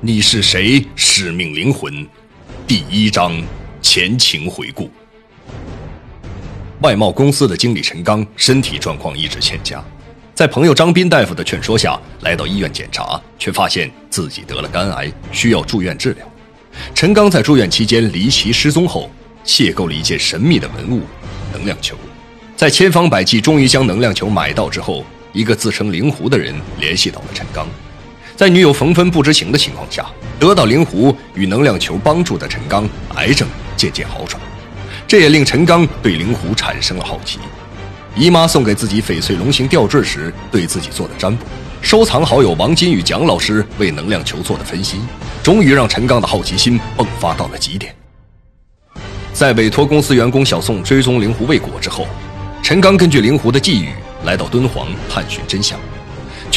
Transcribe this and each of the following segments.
你是谁？使命灵魂，第一章前情回顾。外贸公司的经理陈刚身体状况一直欠佳，在朋友张斌大夫的劝说下，来到医院检查，却发现自己得了肝癌，需要住院治疗。陈刚在住院期间离奇失踪后，邂逅了一件神秘的文物——能量球。在千方百计终于将能量球买到之后，一个自称灵狐的人联系到了陈刚。在女友冯芬不知情的情况下，得到灵狐与能量球帮助的陈刚，癌症渐渐好转。这也令陈刚对灵狐产生了好奇。姨妈送给自己翡翠龙形吊坠时，对自己做的占卜，收藏好友王金与蒋老师为能量球做的分析，终于让陈刚的好奇心迸发到了极点。在委托公司员工小宋追踪灵狐未果之后，陈刚根据灵狐的寄语，来到敦煌探寻真相。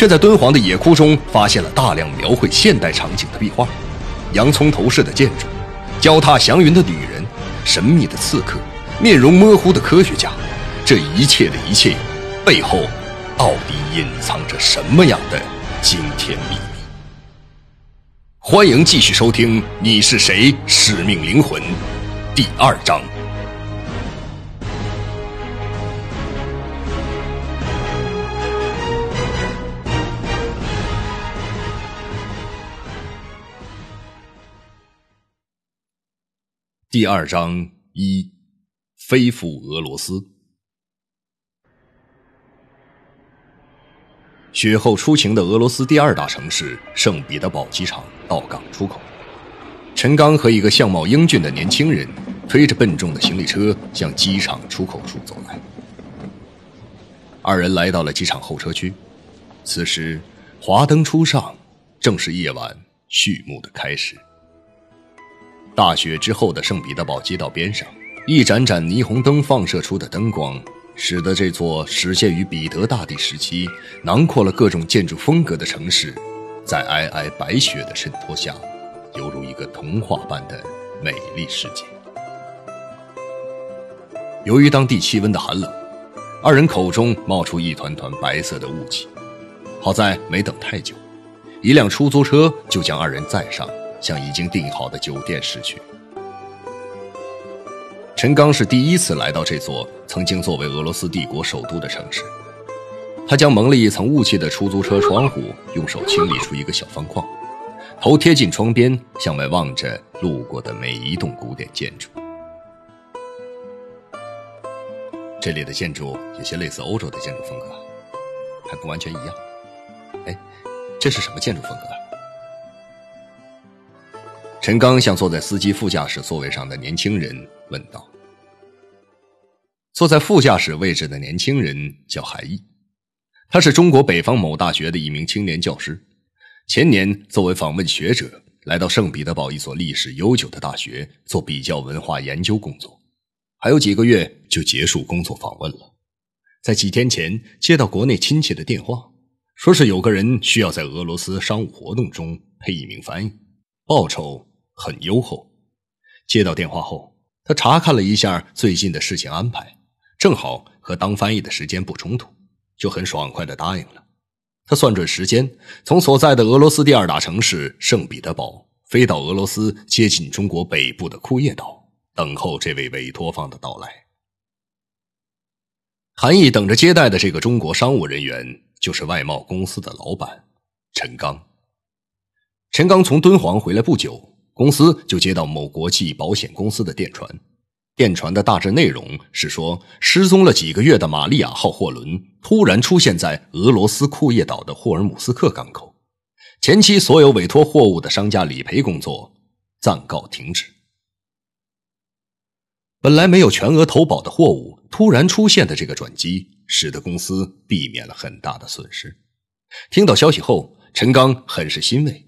却在敦煌的野窟中发现了大量描绘现代场景的壁画，洋葱头式的建筑，脚踏祥云的女人，神秘的刺客，面容模糊的科学家，这一切的一切，背后到底隐藏着什么样的惊天秘密？欢迎继续收听《你是谁？使命灵魂》第二章。第二章一，飞赴俄罗斯。雪后初晴的俄罗斯第二大城市圣彼得堡机场到港出口，陈刚和一个相貌英俊的年轻人推着笨重的行李车向机场出口处走来。二人来到了机场候车区，此时华灯初上，正是夜晚序幕的开始。大雪之后的圣彼得堡街道边上，一盏盏霓虹灯放射出的灯光，使得这座始建于彼得大帝时期、囊括了各种建筑风格的城市，在皑皑白雪的衬托下，犹如一个童话般的美丽世界。由于当地气温的寒冷，二人口中冒出一团团白色的雾气。好在没等太久，一辆出租车就将二人载上。向已经订好的酒店驶去。陈刚是第一次来到这座曾经作为俄罗斯帝国首都的城市，他将蒙了一层雾气的出租车窗户用手清理出一个小方框，头贴近窗边，向外望着路过的每一栋古典建筑。这里的建筑有些类似欧洲的建筑风格，还不完全一样。哎，这是什么建筑风格？陈刚向坐在司机副驾驶座位上的年轻人问道：“坐在副驾驶位置的年轻人叫韩毅，他是中国北方某大学的一名青年教师。前年作为访问学者来到圣彼得堡一所历史悠久的大学做比较文化研究工作，还有几个月就结束工作访问了。在几天前接到国内亲戚的电话，说是有个人需要在俄罗斯商务活动中配一名翻译，报酬。”很优厚。接到电话后，他查看了一下最近的事情安排，正好和当翻译的时间不冲突，就很爽快的答应了。他算准时间，从所在的俄罗斯第二大城市圣彼得堡飞到俄罗斯接近中国北部的库页岛，等候这位委托方的到来。韩毅等着接待的这个中国商务人员，就是外贸公司的老板陈刚。陈刚从敦煌回来不久。公司就接到某国际保险公司的电传，电传的大致内容是说，失踪了几个月的玛利亚号货轮突然出现在俄罗斯库页岛的霍尔姆斯克港口，前期所有委托货物的商家理赔工作暂告停止。本来没有全额投保的货物突然出现的这个转机，使得公司避免了很大的损失。听到消息后，陈刚很是欣慰，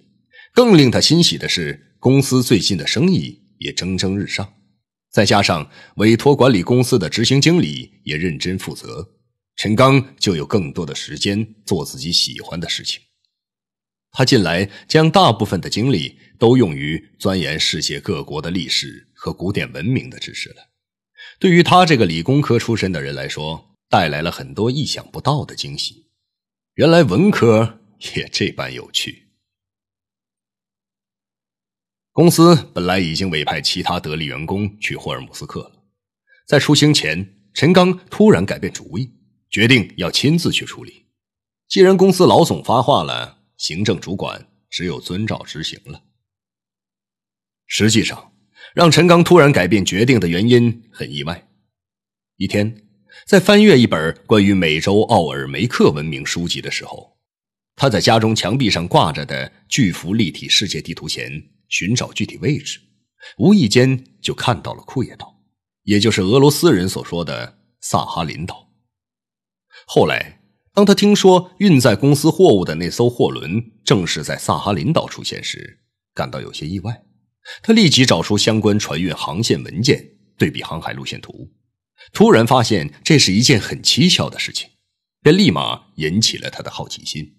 更令他欣喜的是。公司最近的生意也蒸蒸日上，再加上委托管理公司的执行经理也认真负责，陈刚就有更多的时间做自己喜欢的事情。他近来将大部分的精力都用于钻研世界各国的历史和古典文明的知识了。对于他这个理工科出身的人来说，带来了很多意想不到的惊喜。原来文科也这般有趣。公司本来已经委派其他得力员工去霍尔姆斯克了，在出行前，陈刚突然改变主意，决定要亲自去处理。既然公司老总发话了，行政主管只有遵照执行了。实际上，让陈刚突然改变决定的原因很意外。一天，在翻阅一本关于美洲奥尔梅克文明书籍的时候，他在家中墙壁上挂着的巨幅立体世界地图前。寻找具体位置，无意间就看到了库页岛，也就是俄罗斯人所说的萨哈林岛。后来，当他听说运载公司货物的那艘货轮正是在萨哈林岛出现时，感到有些意外。他立即找出相关船运航线文件，对比航海路线图，突然发现这是一件很蹊跷的事情，便立马引起了他的好奇心。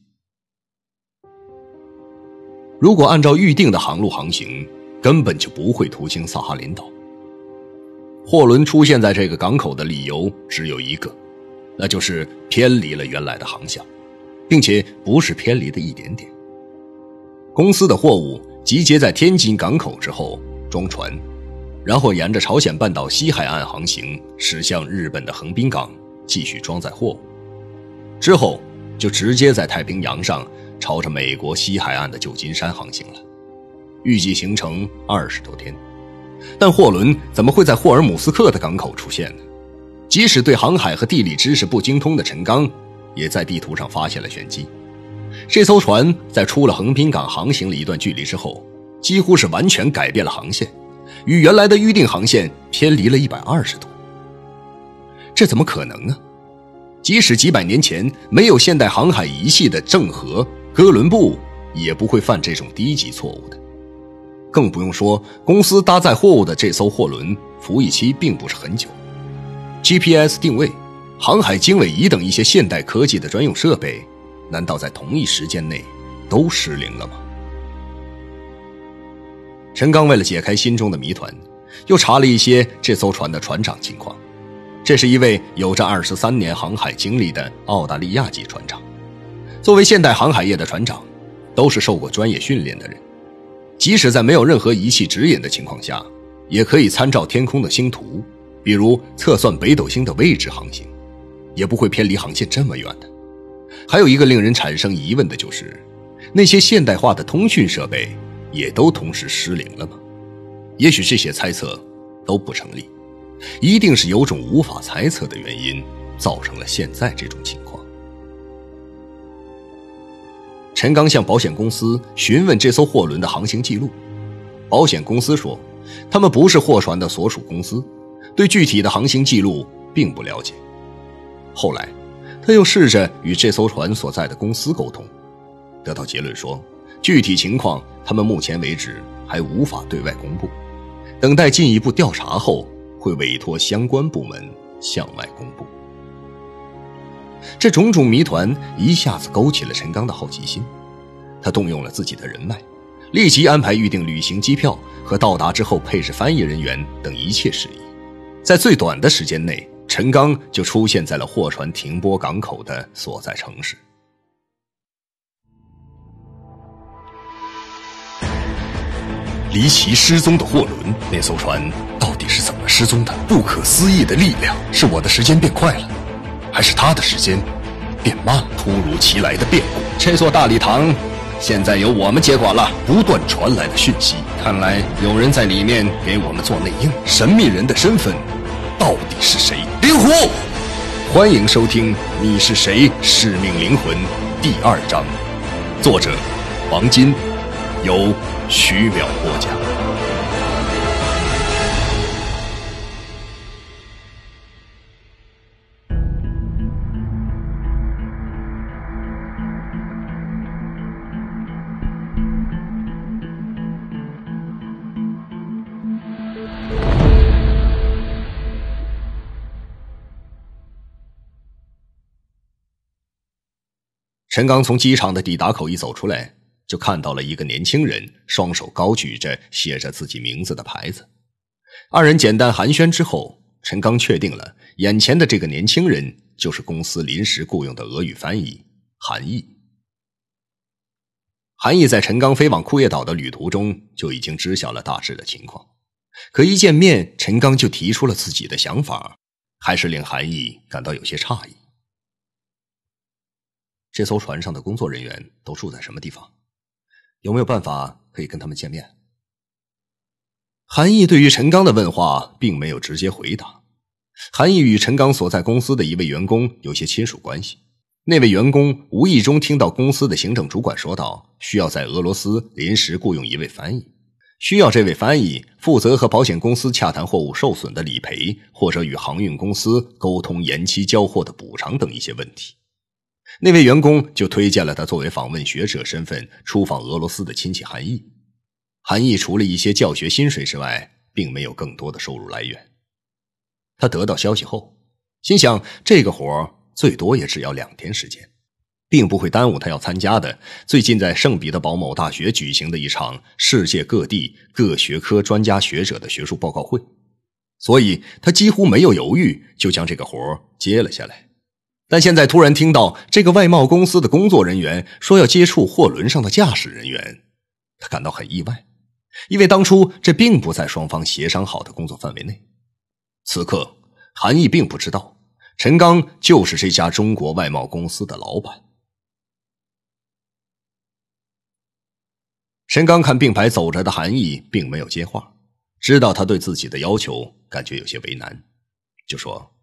如果按照预定的航路航行，根本就不会途经萨哈林岛。货轮出现在这个港口的理由只有一个，那就是偏离了原来的航向，并且不是偏离的一点点。公司的货物集结在天津港口之后装船，然后沿着朝鲜半岛西海岸航行，驶向日本的横滨港，继续装载货物，之后就直接在太平洋上。朝着美国西海岸的旧金山航行了，预计行程二十多天，但货轮怎么会在霍尔姆斯克的港口出现呢？即使对航海和地理知识不精通的陈刚，也在地图上发现了玄机。这艘船在出了横滨港航行了一段距离之后，几乎是完全改变了航线，与原来的预定航线偏离了一百二十度。这怎么可能呢？即使几百年前没有现代航海仪器的郑和。哥伦布也不会犯这种低级错误的，更不用说公司搭载货物的这艘货轮服役期并不是很久，GPS 定位、航海经纬仪等一些现代科技的专用设备，难道在同一时间内都失灵了吗？陈刚为了解开心中的谜团，又查了一些这艘船的船长情况。这是一位有着二十三年航海经历的澳大利亚籍船长。作为现代航海业的船长，都是受过专业训练的人，即使在没有任何仪器指引的情况下，也可以参照天空的星图，比如测算北斗星的位置航行，也不会偏离航线这么远的。还有一个令人产生疑问的就是，那些现代化的通讯设备也都同时失灵了吗？也许这些猜测都不成立，一定是有种无法猜测的原因造成了现在这种情况。陈刚向保险公司询问这艘货轮的航行记录，保险公司说，他们不是货船的所属公司，对具体的航行记录并不了解。后来，他又试着与这艘船所在的公司沟通，得到结论说，具体情况他们目前为止还无法对外公布，等待进一步调查后会委托相关部门向外公布。这种种谜团一下子勾起了陈刚的好奇心，他动用了自己的人脉，立即安排预订旅行机票和到达之后配置翻译人员等一切事宜。在最短的时间内，陈刚就出现在了货船停泊港口的所在城市。离奇失踪的货轮，那艘船到底是怎么失踪的？不可思议的力量，是我的时间变快了。还是他的时间变慢了。突如其来的变故，这座大礼堂现在由我们接管了。不断传来的讯息，看来有人在里面给我们做内应。神秘人的身份到底是谁？灵狐，欢迎收听《你是谁？使命灵魂》第二章，作者王金，由徐淼播讲。陈刚从机场的抵达口一走出来，就看到了一个年轻人双手高举着写着自己名字的牌子。二人简单寒暄之后，陈刚确定了眼前的这个年轻人就是公司临时雇佣的俄语翻译韩毅。韩毅在陈刚飞往库页岛的旅途中就已经知晓了大致的情况，可一见面，陈刚就提出了自己的想法，还是令韩毅感到有些诧异。这艘船上的工作人员都住在什么地方？有没有办法可以跟他们见面？韩毅对于陈刚的问话并没有直接回答。韩毅与陈刚所在公司的一位员工有些亲属关系。那位员工无意中听到公司的行政主管说道：“需要在俄罗斯临时雇佣一位翻译，需要这位翻译负责和保险公司洽谈货物受损的理赔，或者与航运公司沟通延期交货的补偿等一些问题。”那位员工就推荐了他作为访问学者身份出访俄罗斯的亲戚韩毅。韩毅除了一些教学薪水之外，并没有更多的收入来源。他得到消息后，心想这个活。最多也只要两天时间，并不会耽误他要参加的最近在圣彼得堡某大学举行的一场世界各地各学科专家学者的学术报告会，所以他几乎没有犹豫就将这个活接了下来。但现在突然听到这个外贸公司的工作人员说要接触货轮上的驾驶人员，他感到很意外，因为当初这并不在双方协商好的工作范围内。此刻，韩毅并不知道。陈刚就是这家中国外贸公司的老板。陈刚看并排走着的韩毅，并没有接话，知道他对自己的要求感觉有些为难，就说：“，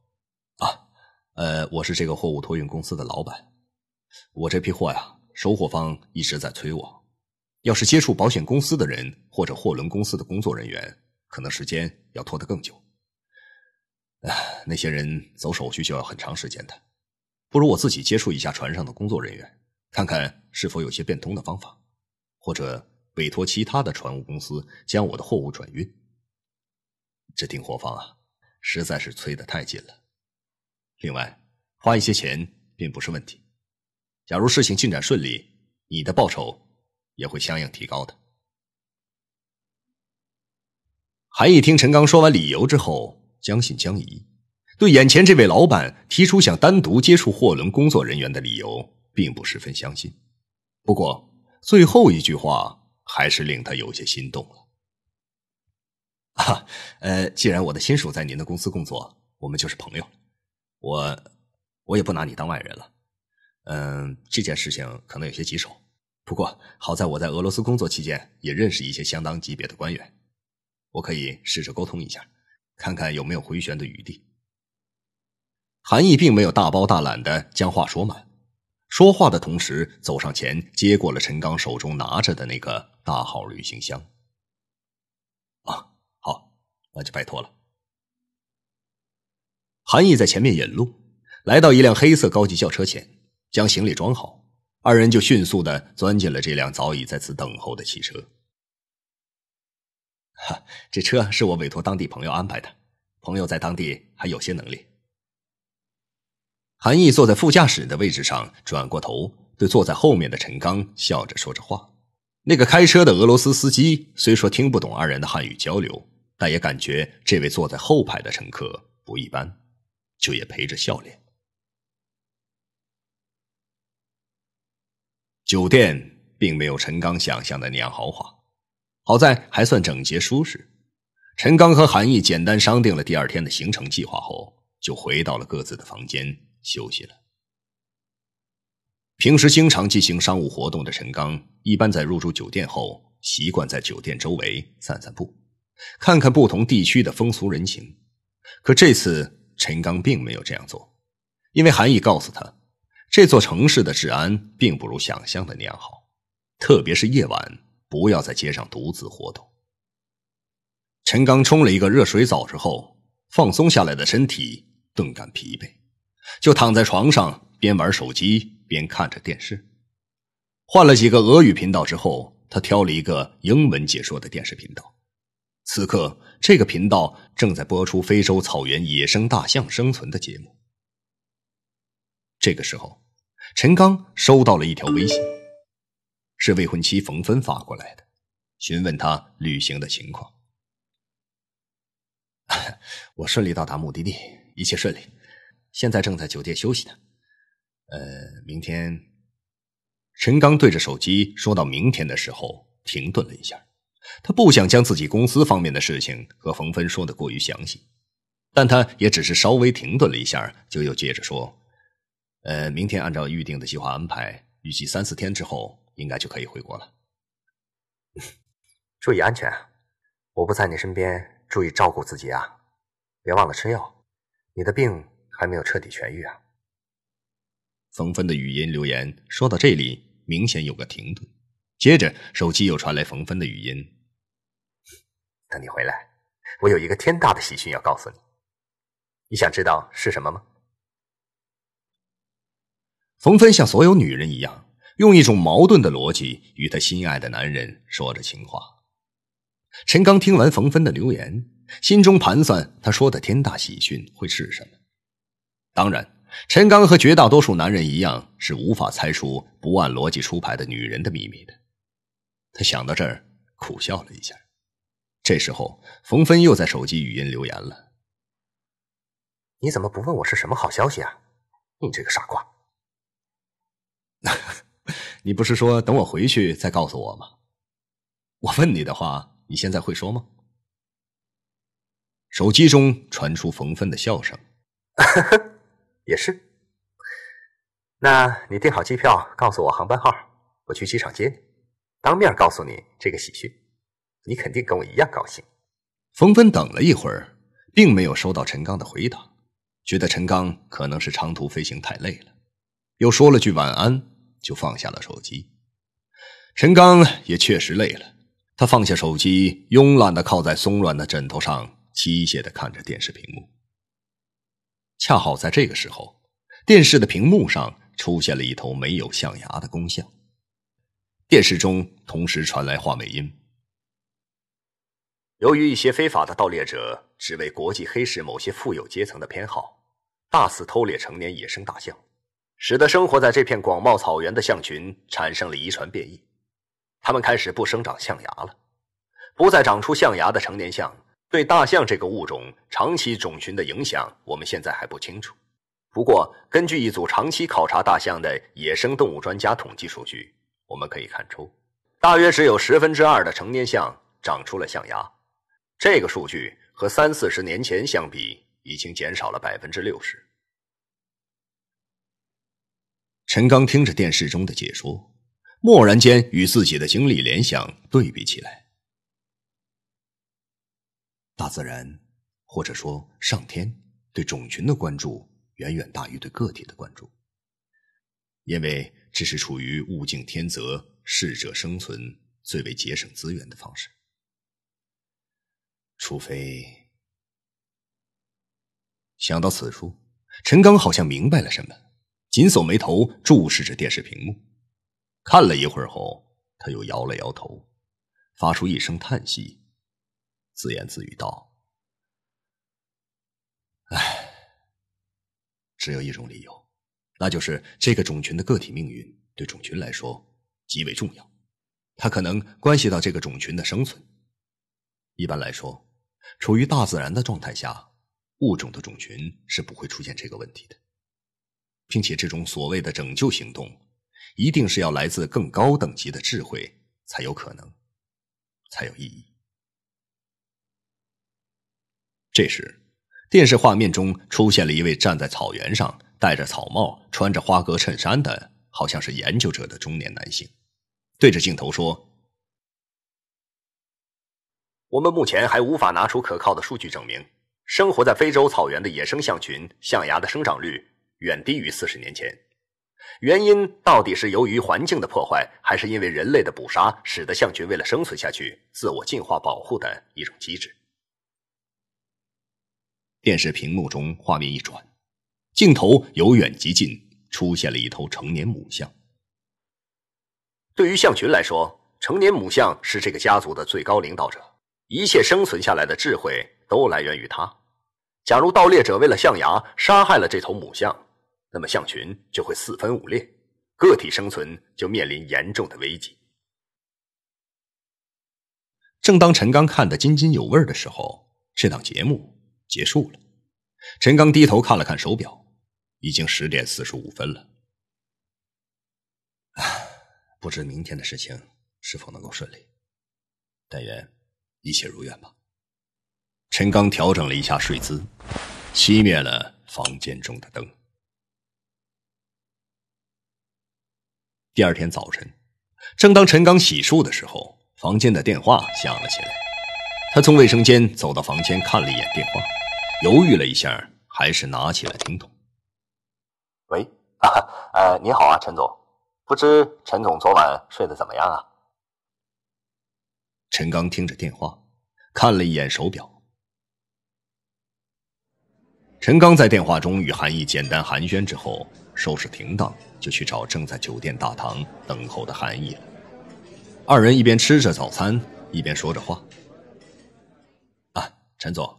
呃，我是这个货物托运公司的老板，我这批货呀，收货方一直在催我，要是接触保险公司的人或者货轮公司的工作人员，可能时间要拖得更久。”哎，那些人走手续就要很长时间的，不如我自己接触一下船上的工作人员，看看是否有些变通的方法，或者委托其他的船务公司将我的货物转运。这订货方啊，实在是催得太紧了。另外，花一些钱并不是问题。假如事情进展顺利，你的报酬也会相应提高的。韩毅听陈刚说完理由之后。将信将疑，对眼前这位老板提出想单独接触货轮工作人员的理由，并不十分相信。不过最后一句话还是令他有些心动了。啊，呃，既然我的亲属在您的公司工作，我们就是朋友，我我也不拿你当外人了。嗯，这件事情可能有些棘手，不过好在我在俄罗斯工作期间也认识一些相当级别的官员，我可以试着沟通一下。看看有没有回旋的余地。韩毅并没有大包大揽的将话说满，说话的同时走上前接过了陈刚手中拿着的那个大号旅行箱。啊，好，那就拜托了。韩毅在前面引路，来到一辆黑色高级轿车前，将行李装好，二人就迅速的钻进了这辆早已在此等候的汽车。哈，这车是我委托当地朋友安排的，朋友在当地还有些能力。韩毅坐在副驾驶的位置上，转过头对坐在后面的陈刚笑着说着话。那个开车的俄罗斯司机虽说听不懂二人的汉语交流，但也感觉这位坐在后排的乘客不一般，就也陪着笑脸。酒店并没有陈刚想象的那样豪华。好在还算整洁舒适。陈刚和韩毅简单商定了第二天的行程计划后，就回到了各自的房间休息了。平时经常进行商务活动的陈刚，一般在入住酒店后，习惯在酒店周围散散步，看看不同地区的风俗人情。可这次陈刚并没有这样做，因为韩毅告诉他，这座城市的治安并不如想象的那样好，特别是夜晚。不要在街上独自活动。陈刚冲了一个热水澡之后，放松下来的身体顿感疲惫，就躺在床上边玩手机边看着电视。换了几个俄语频道之后，他挑了一个英文解说的电视频道。此刻，这个频道正在播出非洲草原野生大象生存的节目。这个时候，陈刚收到了一条微信。是未婚妻冯芬发过来的，询问他旅行的情况。我顺利到达目的地，一切顺利，现在正在酒店休息呢。呃，明天，陈刚对着手机说到明天的时候，停顿了一下。他不想将自己公司方面的事情和冯芬说的过于详细，但他也只是稍微停顿了一下，就又接着说：“呃，明天按照预定的计划安排，预计三四天之后应该就可以回国了。注意安全，我不在你身边，注意照顾自己啊！别忘了吃药，你的病还没有彻底痊愈啊。”冯芬的语音留言说到这里，明显有个停顿，接着手机又传来冯芬的语音。等你回来，我有一个天大的喜讯要告诉你。你想知道是什么吗？冯芬像所有女人一样，用一种矛盾的逻辑与她心爱的男人说着情话。陈刚听完冯芬的留言，心中盘算她说的天大喜讯会是什么。当然，陈刚和绝大多数男人一样，是无法猜出不按逻辑出牌的女人的秘密的。他想到这儿，苦笑了一下。这时候，冯芬又在手机语音留言了：“你怎么不问我是什么好消息啊？你这个傻瓜！你不是说等我回去再告诉我吗？我问你的话，你现在会说吗？”手机中传出冯芬的笑声：“也是。那你订好机票，告诉我航班号，我去机场接你，当面告诉你这个喜讯。”你肯定跟我一样高兴。冯芬等了一会儿，并没有收到陈刚的回答，觉得陈刚可能是长途飞行太累了，又说了句晚安，就放下了手机。陈刚也确实累了，他放下手机，慵懒的靠在松软的枕头上，机械的看着电视屏幕。恰好在这个时候，电视的屏幕上出现了一头没有象牙的公象，电视中同时传来话美音。由于一些非法的盗猎者只为国际黑市某些富有阶层的偏好，大肆偷猎成年野生大象，使得生活在这片广袤草原的象群产生了遗传变异，它们开始不生长象牙了。不再长出象牙的成年象对大象这个物种长期种群的影响，我们现在还不清楚。不过，根据一组长期考察大象的野生动物专家统计数据，我们可以看出，大约只有十分之二的成年象长出了象牙。这个数据和三四十年前相比，已经减少了百分之六十。陈刚听着电视中的解说，蓦然间与自己的经历联想对比起来。大自然，或者说上天，对种群的关注远远大于对个体的关注，因为这是处于物竞天择、适者生存最为节省资源的方式。除非想到此处，陈刚好像明白了什么，紧锁眉头，注视着电视屏幕。看了一会儿后，他又摇了摇头，发出一声叹息，自言自语道：“唉，只有一种理由，那就是这个种群的个体命运对种群来说极为重要，它可能关系到这个种群的生存。一般来说。”处于大自然的状态下，物种的种群是不会出现这个问题的，并且这种所谓的拯救行动，一定是要来自更高等级的智慧才有可能，才有意义。这时，电视画面中出现了一位站在草原上、戴着草帽、穿着花格衬衫的，好像是研究者的中年男性，对着镜头说。我们目前还无法拿出可靠的数据证明，生活在非洲草原的野生象群象牙的生长率远低于四十年前。原因到底是由于环境的破坏，还是因为人类的捕杀，使得象群为了生存下去，自我进化保护的一种机制？电视屏幕中画面一转，镜头由远及近，出现了一头成年母象。对于象群来说，成年母象是这个家族的最高领导者。一切生存下来的智慧都来源于它。假如盗猎者为了象牙杀害了这头母象，那么象群就会四分五裂，个体生存就面临严重的危机。正当陈刚看得津津有味的时候，这档节目结束了。陈刚低头看了看手表，已经十点四十五分了。不知明天的事情是否能够顺利，但愿一切如愿吧。陈刚调整了一下睡姿，熄灭了房间中的灯。第二天早晨，正当陈刚洗漱的时候，房间的电话响了起来。他从卫生间走到房间，看了一眼电话，犹豫了一下，还是拿起了听筒。喂，啊呃，你好啊，陈总，不知陈总昨晚睡得怎么样啊？陈刚听着电话，看了一眼手表。陈刚在电话中与韩毅简单寒暄之后，收拾停当，就去找正在酒店大堂等候的韩毅了。二人一边吃着早餐，一边说着话。啊，陈总，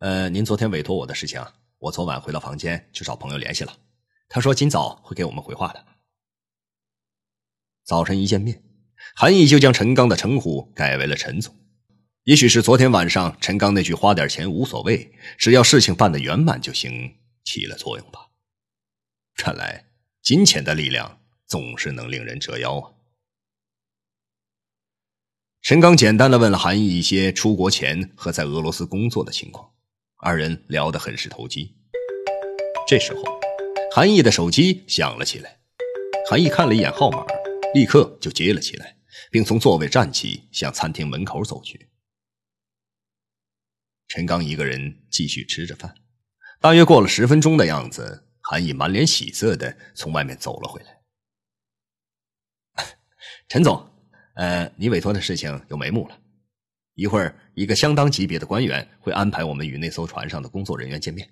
呃，您昨天委托我的事情，我昨晚回到房间去找朋友联系了，他说今早会给我们回话的。早晨一见面，韩毅就将陈刚的称呼改为了陈总。也许是昨天晚上陈刚那句“花点钱无所谓，只要事情办得圆满就行”起了作用吧。看来金钱的力量总是能令人折腰啊。陈刚简单的问了韩毅一些出国前和在俄罗斯工作的情况，二人聊得很是投机。这时候，韩毅的手机响了起来，韩毅看了一眼号码，立刻就接了起来，并从座位站起，向餐厅门口走去。陈刚一个人继续吃着饭，大约过了十分钟的样子，韩毅满脸喜色的从外面走了回来。陈总，呃，你委托的事情有眉目了，一会儿一个相当级别的官员会安排我们与那艘船上的工作人员见面，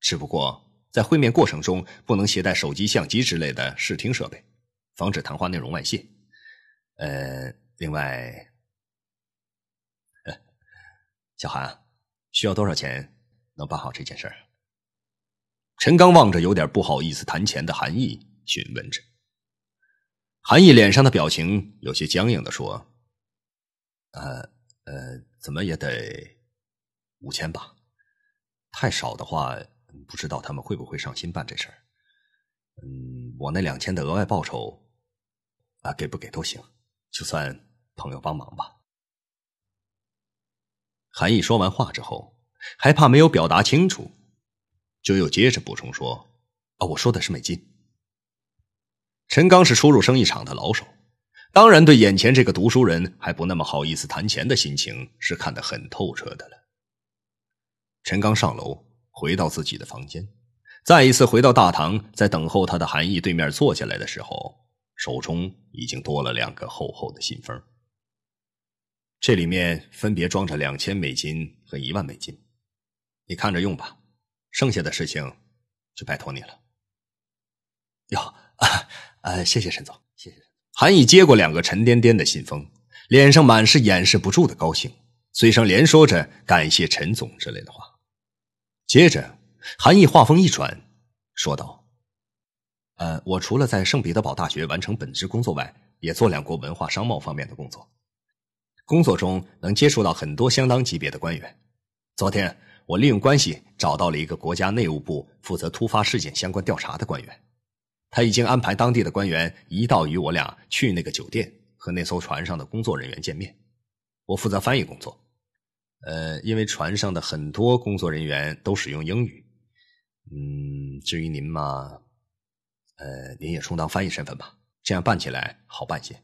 只不过在会面过程中不能携带手机、相机之类的视听设备，防止谈话内容外泄。呃，另外，小韩。需要多少钱能办好这件事儿？陈刚望着有点不好意思谈钱的韩毅，询问着。韩毅脸上的表情有些僵硬的说：“呃呃，怎么也得五千吧？太少的话，不知道他们会不会上心办这事儿。嗯，我那两千的额外报酬，啊，给不给都行，就算朋友帮忙吧。”韩毅说完话之后，还怕没有表达清楚，就又接着补充说：“啊，我说的是美金。”陈刚是初入生意场的老手，当然对眼前这个读书人还不那么好意思谈钱的心情是看得很透彻的了。陈刚上楼，回到自己的房间，再一次回到大堂，在等候他的韩毅对面坐下来的时候，手中已经多了两个厚厚的信封。这里面分别装着两千美金和一万美金，你看着用吧。剩下的事情就拜托你了。哟，啊，呃，谢谢陈总，谢谢。韩毅接过两个沉甸甸的信封，脸上满是掩饰不住的高兴，嘴上连说着感谢陈总之类的话。接着，韩毅话锋一转，说道：“呃，我除了在圣彼得堡大学完成本职工作外，也做两国文化商贸方面的工作。”工作中能接触到很多相当级别的官员。昨天我利用关系找到了一个国家内务部负责突发事件相关调查的官员，他已经安排当地的官员一道与我俩去那个酒店和那艘船上的工作人员见面。我负责翻译工作。呃，因为船上的很多工作人员都使用英语。嗯，至于您嘛，呃，您也充当翻译身份吧，这样办起来好办些。